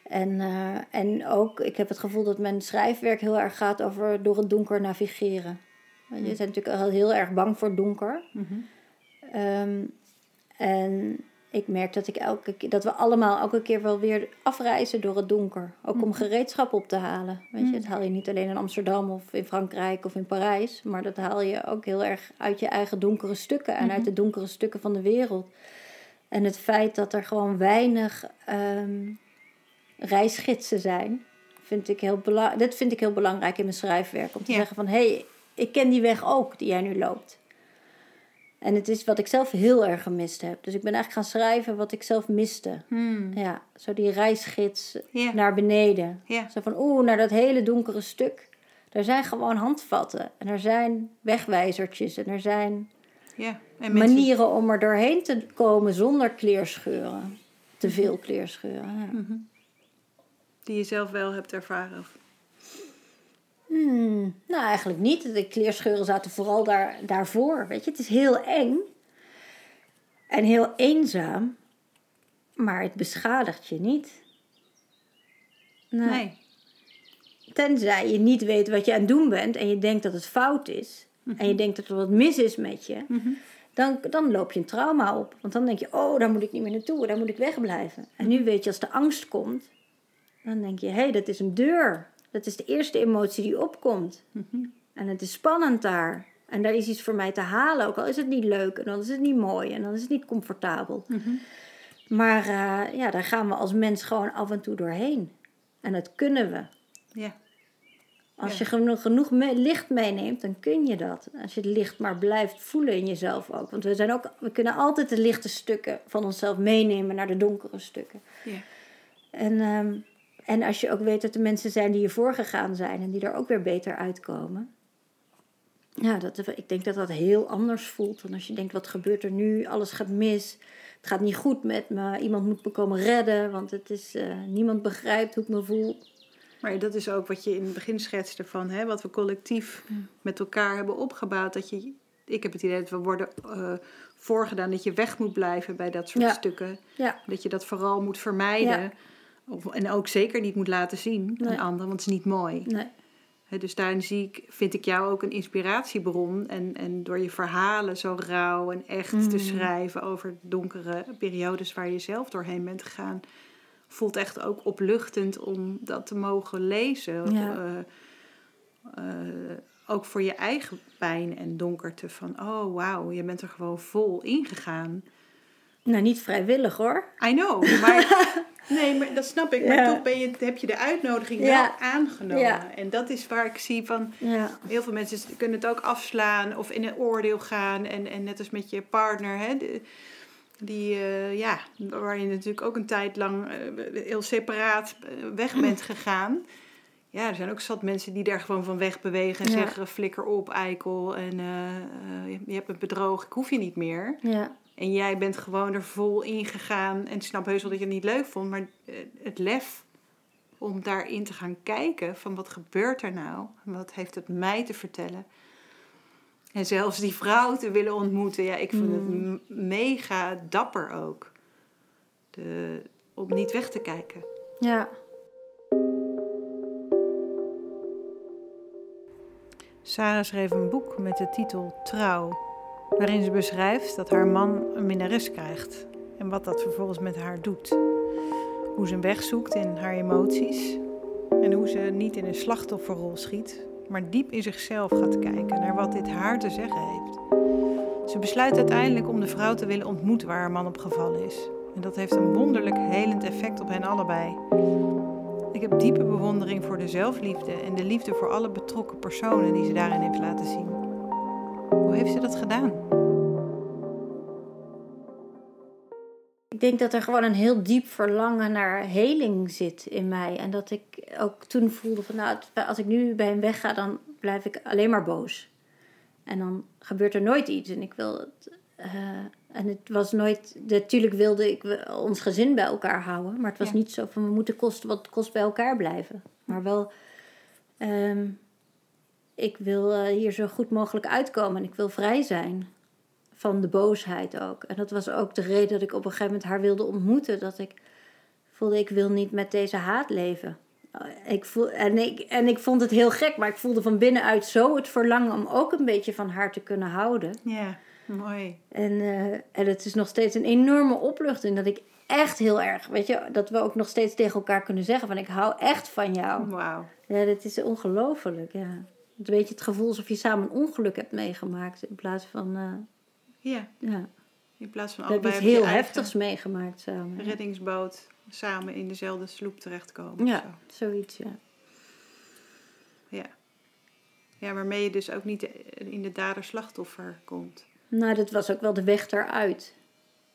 S2: En, eh, en ook, ik heb het gevoel dat mijn schrijfwerk heel erg gaat over door het donker navigeren. Want je bent natuurlijk al heel erg bang voor donker. Ehm, en ik merk dat, ik elke, keer- dat we allemaal elke keer wel weer afreizen door het donker. Ook om gereedschap op te halen. Weet je, dat haal je niet alleen in Amsterdam of in Frankrijk of in Parijs. Maar dat haal je ook heel erg uit je eigen donkere stukken. En uit de donkere stukken van de wereld. En het feit dat er gewoon weinig ehm, reisgidsen zijn. Vind ik heel bela- dat vind ik heel belangrijk in mijn schrijfwerk. Om te
S1: Ja.
S2: zeggen van, hé, hey, ik ken die weg ook die jij nu loopt. En het is wat ik zelf heel erg gemist heb. Dus ik ben eigenlijk gaan schrijven wat ik zelf miste. Ja, zo die reisgids naar beneden. Zo van, oeh, naar dat hele donkere stuk. Er zijn gewoon handvatten. En er zijn wegwijzertjes. En er zijn.
S1: En mensen,
S2: manieren om er doorheen te komen zonder kleerscheuren. Te veel kleerscheuren. Ja.
S1: die je zelf wel hebt ervaren.
S2: Hmm, nou, eigenlijk niet. De kleerscheuren zaten vooral daar, daarvoor. Weet je, het is heel eng. En heel eenzaam. Maar het beschadigt je niet. Nou,
S1: Nee.
S2: Tenzij je niet weet wat je aan het doen bent en je denkt dat het fout is. En je denkt dat er wat mis is met je. Dan, dan loop je een trauma op. Want dan denk je, oh, daar moet ik niet meer naartoe. Daar moet ik wegblijven. En nu weet je, als de angst komt, dan denk je, hé, hey, dat is een deur. Dat is de eerste emotie die opkomt. En het is spannend daar. En daar is iets voor mij te halen. Ook al is het niet leuk en dan is het niet mooi en dan is het niet comfortabel. Maar eh, ja, daar gaan we als mens gewoon af en toe doorheen. En dat kunnen we.
S1: Ja.
S2: Als
S1: Ja.
S2: je genoeg, genoeg me- licht meeneemt, dan kun je dat. Als je het licht maar blijft voelen in jezelf ook. Want we, zijn ook, we kunnen altijd de lichte stukken van onszelf meenemen naar de donkere stukken.
S1: Ja.
S2: En, ehm, en als je ook weet dat er mensen zijn die je voorgegaan zijn en die er ook weer beter uitkomen. Ja, dat, ik denk dat dat heel anders voelt dan als je denkt: wat gebeurt er nu? Alles gaat mis. Het gaat niet goed met me. Iemand moet me komen redden, want het is, eh, niemand begrijpt hoe ik me voel.
S1: Maar dat is ook wat je in het begin schetste van hè, wat we collectief met elkaar hebben opgebouwd. Dat je, ik heb het idee dat we worden eh, voorgedaan dat je weg moet blijven bij dat soort
S2: Ja.
S1: stukken.
S2: Ja,
S1: Dat je dat vooral moet vermijden. Of, en ook zeker niet moet laten zien
S2: Nee.
S1: aan anderen, want het is niet mooi.
S2: nee.
S1: Dus daarin zie ik, vind ik jou ook een inspiratiebron. En, en door je verhalen zo rauw en echt te
S2: Mm.
S1: schrijven over donkere periodes waar je zelf doorheen bent gegaan, voelt echt ook opluchtend om dat te mogen lezen.
S2: Ja.
S1: Eh, eh, ook voor je eigen pijn en donkerte. Van, oh wauw, je bent er gewoon vol ingegaan.
S2: Nou, niet vrijwillig hoor.
S1: I know, maar, nee, maar dat snap ik. Maar
S2: Ja.
S1: toch ben je, heb je de uitnodiging
S2: Ja.
S1: wel aangenomen.
S2: Ja.
S1: En dat is waar ik zie van... Heel veel mensen kunnen het ook afslaan of in een oordeel gaan. En, en net als met je partner, hè, de- die, eh, ja, waar je natuurlijk ook een tijd lang eh, heel separaat eh, weg bent gegaan. Ja, er zijn ook zat mensen die daar gewoon van weg bewegen en
S2: Ja.
S1: zeggen: flikker op, eikel. En je hebt me bedrogen, ik hoef je niet meer.
S2: ja,
S1: En jij bent gewoon er vol in gegaan. En ik snap heus wel dat je het niet leuk vond, maar eh, het lef om daarin te gaan kijken van wat gebeurt er nou? En wat heeft het mij te vertellen? En zelfs die vrouw te willen ontmoeten, ja, ik vind het m- mega dapper ook. De, om niet weg te kijken.
S2: ja.
S1: Sarah schreef een boek met de titel Trouw, waarin ze beschrijft dat haar man een minnares krijgt en wat dat vervolgens met haar doet. Hoe ze een weg zoekt in haar emoties en hoe ze niet in een slachtofferrol schiet, maar diep in zichzelf gaat kijken naar wat dit haar te zeggen heeft. Ze besluit uiteindelijk om de vrouw te willen ontmoeten waar haar man op gevallen is. En dat heeft een wonderlijk helend effect op hen allebei. Ik heb diepe bewondering voor de zelfliefde en de liefde voor alle betrokken personen die ze daarin heeft laten zien. Hoe heeft ze dat gedaan?
S2: Ik denk dat er gewoon een heel diep verlangen naar heling zit in mij. En dat ik ook toen voelde van nou, als ik nu bij hem wegga, dan blijf ik alleen maar boos. En dan gebeurt er nooit iets. En ik wil het. eh, en het was nooit. Natuurlijk wilde ik ons gezin bij elkaar houden. Maar het was
S1: Ja.
S2: niet zo van we moeten kosten wat kost bij elkaar blijven. Maar wel. ehm, ik wil eh, hier zo goed mogelijk uitkomen en ik wil vrij zijn van de boosheid ook. En dat was ook de reden dat ik op een gegeven moment haar wilde ontmoeten. Dat ik voelde, ik wil niet met deze haat leven. Eh, Ik voel, en, ik, en ik vond het heel gek, maar ik voelde van binnenuit zo het verlangen om ook een beetje van haar te kunnen houden.
S1: Ja, mooi.
S2: En, eh, en het is nog steeds een enorme opluchting dat ik echt heel erg, weet je, dat we ook nog steeds tegen elkaar kunnen zeggen van ik hou echt van jou.
S1: Wauw.
S2: Ja, dat is ongelooflijk, ja. Een beetje het gevoel alsof je samen een ongeluk hebt meegemaakt in plaats van, eh,
S1: Ja,
S2: ja.
S1: in plaats van
S2: We hebben
S1: allebei
S2: iets
S1: op je
S2: heel
S1: eigen
S2: heftigs meegemaakt samen. ja.
S1: reddingsboot samen in dezelfde sloep terechtkomen.
S2: Ja,
S1: zo.
S2: zoiets, ja.
S1: ja. Ja, waarmee je dus ook niet in de dader-slachtoffer komt.
S2: Nou, dat was ook wel de weg eruit.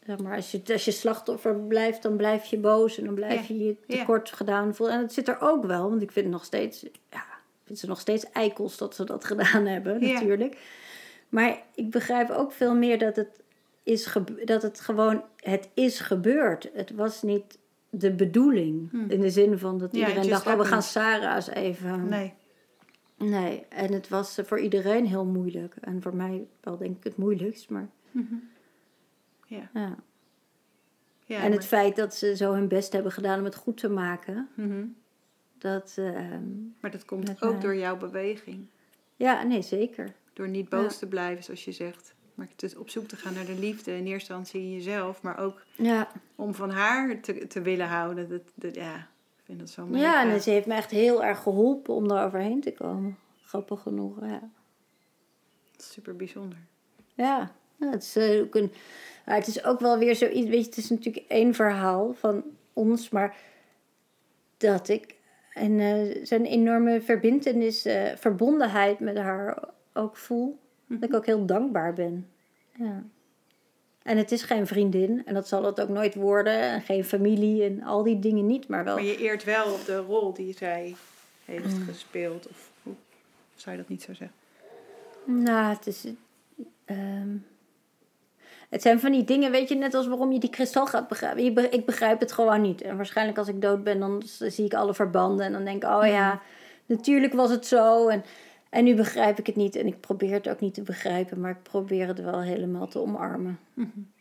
S2: Zeg maar, als je, als je slachtoffer blijft, dan blijf je boos en dan blijf
S1: Ja,
S2: je je
S1: ja.
S2: tekort gedaan voelen. En het zit er ook wel, want ik vind nog steeds, ja, vind ze nog steeds eikels dat ze dat gedaan hebben,
S1: Ja.
S2: natuurlijk. Maar ik begrijp ook veel meer dat het is gebe- dat het gewoon, het is gebeurd. Het was niet de bedoeling.
S1: Hm.
S2: In de zin van dat iedereen dacht, oh, we gaan. Sarah's even.
S1: Nee.
S2: Nee, en het was voor iedereen heel moeilijk. En voor mij wel denk ik het moeilijkst, maar
S1: Mhm. Ja.
S2: ja.
S1: ja
S2: en het feit dat ze zo hun best hebben gedaan om het goed te maken,
S1: Mhm.
S2: Dat... ehm,
S1: Maar dat komt ook
S2: mij.
S1: door jouw beweging.
S2: ja, nee, zeker.
S1: Door niet boos
S2: Ja.
S1: te blijven, zoals je zegt. Maar het op zoek te gaan naar de liefde. In eerste instantie in jezelf. Maar ook
S2: Ja,
S1: om van haar te, te willen houden. Dat, dat, ja, ik vind dat zo mooi.
S2: ja en ze heeft me echt heel erg geholpen om daar overheen te komen. Grappig genoeg, ja.
S1: Super bijzonder.
S2: Ja, ja, het, is, eh, ook een, het is ook wel weer zoiets. Weet je, het is natuurlijk één verhaal van ons, maar dat ik en uh, zo'n enorme verbindenis, uh, verbondenheid met haar ook voel. Dat ik ook heel dankbaar ben. Ja. En het is geen vriendin en dat zal het ook nooit worden. En geen familie en al die dingen niet, maar wel.
S1: Maar je eert wel op de rol die zij heeft
S2: Mm.
S1: gespeeld. Of hoe zou je dat niet zo zeggen?
S2: Nou, het is. ehm, het zijn van die dingen, weet je, net als waarom je die kristal gaat begrijpen. Je ik begrijp het gewoon niet. En waarschijnlijk als ik dood ben, dan zie ik alle verbanden. En dan denk ik, oh ja, natuurlijk was het zo. En, en nu begrijp ik het niet. En ik probeer het ook niet te begrijpen, maar ik probeer het wel helemaal te omarmen.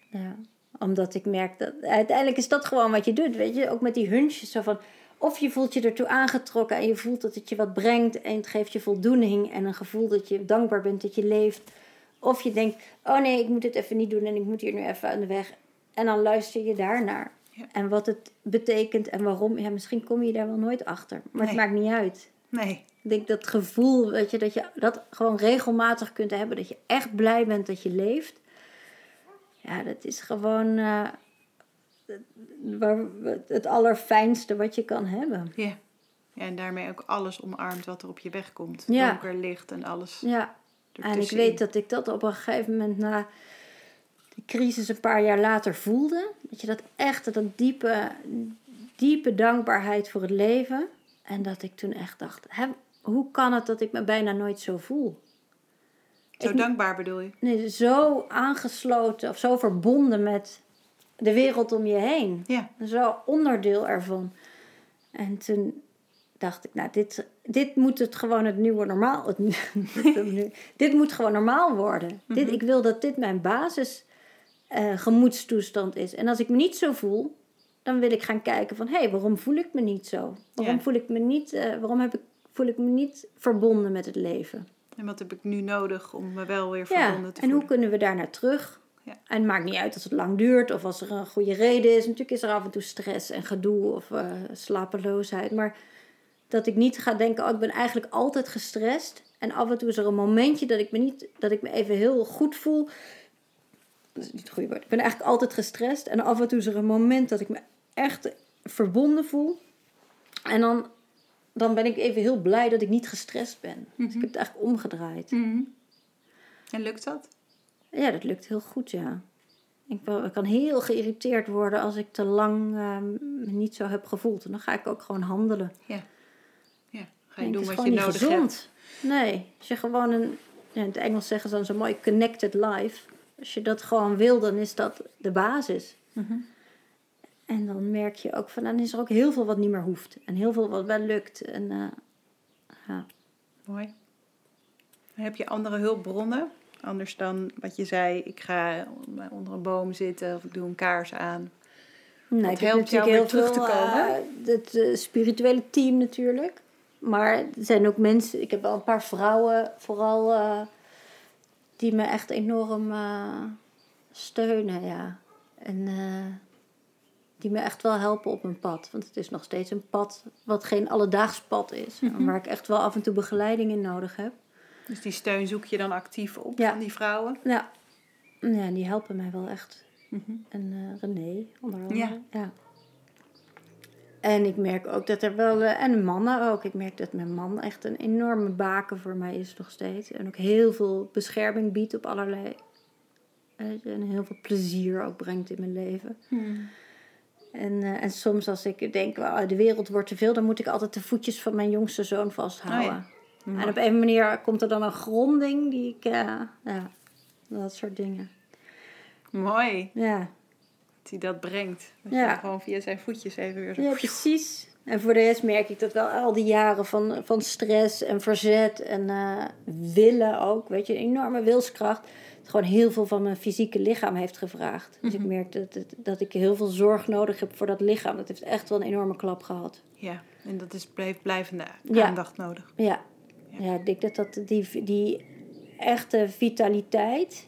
S2: Ja, omdat ik merk dat uiteindelijk is dat gewoon wat je doet, weet je, ook met die hunches zo van of je voelt je ertoe aangetrokken en je voelt dat het je wat brengt en het geeft je voldoening en een gevoel dat je dankbaar bent dat je leeft. Of je denkt, oh nee, ik moet dit even niet doen en ik moet hier nu even aan de weg. En dan luister je daarnaar.
S1: Ja.
S2: En wat het betekent en waarom, ja, misschien kom je daar wel nooit achter. Maar het maakt niet uit.
S1: Nee.
S2: Ik denk dat gevoel, weet je, dat je dat gewoon regelmatig kunt hebben. Dat je echt blij bent dat je leeft. Ja, dat is gewoon eh, het allerfijnste wat je kan hebben.
S1: Ja. ja. En daarmee ook alles omarmt wat er op je weg komt.
S2: Ja.
S1: Donker, licht en alles.
S2: Ja, en ik weet dat ik dat op een gegeven moment na die crisis een paar jaar later voelde. Dat je dat echt, dat diepe, diepe dankbaarheid voor het leven. En dat ik toen echt dacht, hè, hoe kan het dat ik me bijna nooit zo voel?
S1: Zo
S2: Ik-
S1: dankbaar bedoel je?
S2: Nee, zo aangesloten of zo verbonden met de wereld om je heen.
S1: Ja.
S2: Zo onderdeel ervan. En toen dacht ik, nou, dit, dit moet het gewoon het nieuwe normaal. Het, dit moet gewoon normaal worden. dit, ik wil dat dit mijn basis eh, gemoedstoestand is. En als ik me niet zo voel, dan wil ik gaan kijken van... hé, hey, waarom voel ik me niet zo? Waarom,
S1: Ja.
S2: voel ik me niet, eh, waarom heb ik, voel ik me niet verbonden met het leven?
S1: En wat heb ik nu nodig om me wel weer
S2: Ja,
S1: verbonden te
S2: en hoe
S1: voelen?
S2: kunnen we daar naar terug?
S1: Ja.
S2: En het maakt niet uit als het lang duurt of als er een goede reden is. Natuurlijk is er af en toe stress en gedoe of eh, slapeloosheid. Maar dat ik niet ga denken, oh, ik ben eigenlijk altijd gestrest. En af en toe is er een momentje dat ik me, niet, dat ik me even heel goed voel. Dat is niet het goede woord. Ik ben eigenlijk altijd gestrest. En af en toe is er een moment dat ik me echt verbonden voel. En dan, dan ben ik even heel blij dat ik niet gestrest ben. Dus ik heb het eigenlijk omgedraaid.
S1: Mhm. En lukt dat?
S2: Ja, dat lukt heel goed, ja. Ik kan heel geïrriteerd worden als ik te lang ehm, me niet zo heb gevoeld. En dan ga ik ook gewoon handelen.
S1: Ja. Ga je doen
S2: het is
S1: wat je nodig
S2: gezond.
S1: hebt.
S2: Nee, als je gewoon een... Ja, in het Engels zeggen ze dan zo mooi connected life. Als je dat gewoon wil, dan is dat de basis.
S1: Mhm.
S2: En dan merk je ook van, dan is er ook heel veel wat niet meer hoeft. En heel veel wat wel lukt. En eh, ja.
S1: Mooi. Heb je andere hulpbronnen? Anders dan wat je zei, ik ga onder een boom zitten of ik doe een kaars aan.
S2: Nee, heb
S1: helpt jou weer
S2: heel
S1: terug te komen?
S2: eh, het eh, spirituele team natuurlijk. Maar er zijn ook mensen, ik heb wel een paar vrouwen vooral, eh, die me echt enorm eh, steunen, ja. En eh, die me echt wel helpen op mijn pad. Want het is nog steeds een pad wat geen alledaags pad is.
S1: Mhm.
S2: Waar ik echt wel af en toe begeleiding in nodig heb.
S1: Dus die steun zoek je dan actief op
S2: Ja.
S1: van die vrouwen.
S2: Ja, ja die helpen mij wel echt.
S1: Mhm.
S2: En René, onder andere.
S1: Ja.
S2: Ja. En ik merk ook dat er wel... eh, en mannen ook. Ik merk dat mijn man echt een enorme baken voor mij is nog steeds. En ook heel veel bescherming biedt op allerlei... eh, en heel veel plezier ook brengt in mijn leven. En, eh, en soms als ik denk, "Wauw, de wereld wordt te veel... dan moet ik altijd de voetjes van mijn jongste zoon vasthouden.
S1: Oh ja.
S2: En op een manier komt er dan een gronding die ik... ja, dat soort dingen.
S1: Mooi
S2: Ja.
S1: Hij dat brengt. Dat
S2: Ja.
S1: je gewoon via zijn voetjes even weer zo...
S2: Ja, precies. En voor de rest merk ik dat wel al die jaren van, van stress en verzet en eh, willen ook, weet je, een enorme wilskracht. Het gewoon heel veel van mijn fysieke lichaam heeft gevraagd. Dus ik merk dat, dat, dat ik heel veel zorg nodig heb voor dat lichaam. Dat heeft echt wel een enorme klap gehad.
S1: Ja, en dat is blijf, blijvende
S2: Ja.
S1: aandacht nodig.
S2: Ja, ja ik denk dat, dat die, die echte vitaliteit,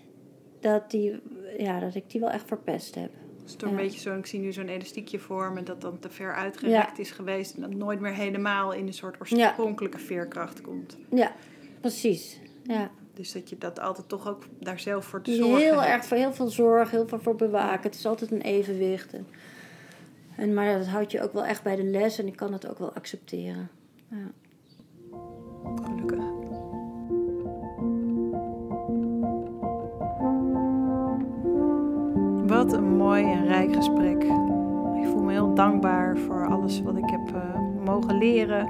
S2: dat, die, ja, dat ik die wel echt verpest heb.
S1: Dus toch een beetje zo, ik zie nu zo'n elastiekje vormen dat dan te ver uitgerekt is geweest en dat nooit meer helemaal in een soort oorspronkelijke veerkracht komt.
S2: Ja, precies. Ja.
S1: Dus dat je dat altijd toch ook daar zelf voor te zorgen
S2: Heel
S1: hebt.
S2: erg voor heel veel zorg, heel veel voor bewaken. Het is altijd een evenwicht. En, En, maar dat houdt je ook wel echt bij de les en ik kan het ook wel accepteren. Ja.
S1: Wat een mooi en rijk gesprek. Ik voel me heel dankbaar voor alles wat ik heb uh, mogen leren.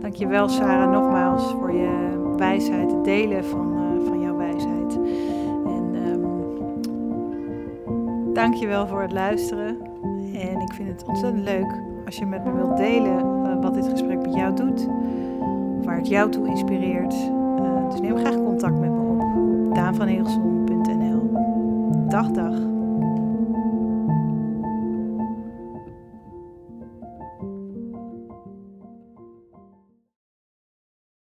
S1: Dankjewel Sarah nogmaals voor je wijsheid, het delen van, uh, van jouw wijsheid. En um, dankjewel voor het luisteren. En ik vind het ontzettend leuk als je met me wilt delen uh, wat dit gesprek met jou doet. Waar het jou toe inspireert. Dus neem graag contact met me op. op daanvanhegelson.nl Dag, dag.